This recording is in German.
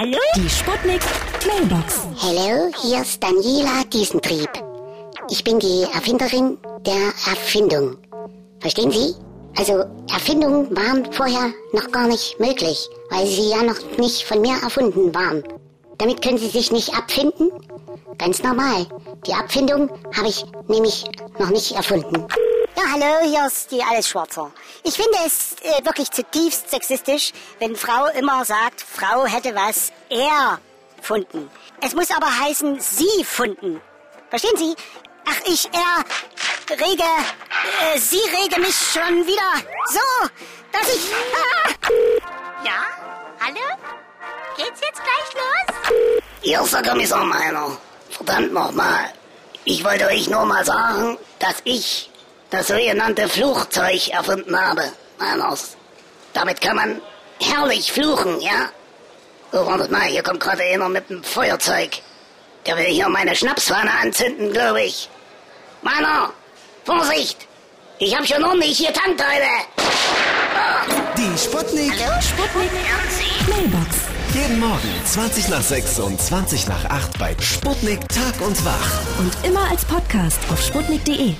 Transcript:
Hallo? Die Sputnik Mailbox. Hallo, hier ist Daniela Diesentrieb. Ich bin die Erfinderin der Erfindung. Verstehen Sie? Also Erfindungen waren vorher noch gar nicht möglich, weil sie ja noch nicht von mir erfunden waren. Damit können Sie sich nicht abfinden? Ganz normal. Die Abfindung habe ich nämlich noch nicht erfunden. Hallo, hier ist die Alles Schwarzer. Ich finde es äh, wirklich zutiefst sexistisch, wenn Frau immer sagt, Frau hätte was erfunden. Es muss aber heißen, sie funden. Verstehen Sie? Ach, ich errege, äh, sie rege mich schon wieder so, dass ich... Ah! Ja? Hallo? Geht's jetzt gleich los? Hier ist Kommissar Meiner. Verdammt nochmal. Ich wollte euch nur mal sagen, dass ich das sogenannte Fluchzeug erfunden habe. Meiners. Damit kann man herrlich fluchen, ja? Oh, wartet mal, hier kommt gerade einer mit einem Feuerzeug. Der will hier meine Schnapsfahne anzünden, glaube ich. Meiner, Vorsicht! Ich hab schon ordentliche Tankteile. Die Sputnik. Sputnik Mailbox. Jeden Morgen 20 nach 6 und 20 nach 8 bei Sputnik Tag und Wach. Und immer als Podcast auf sputnik.de.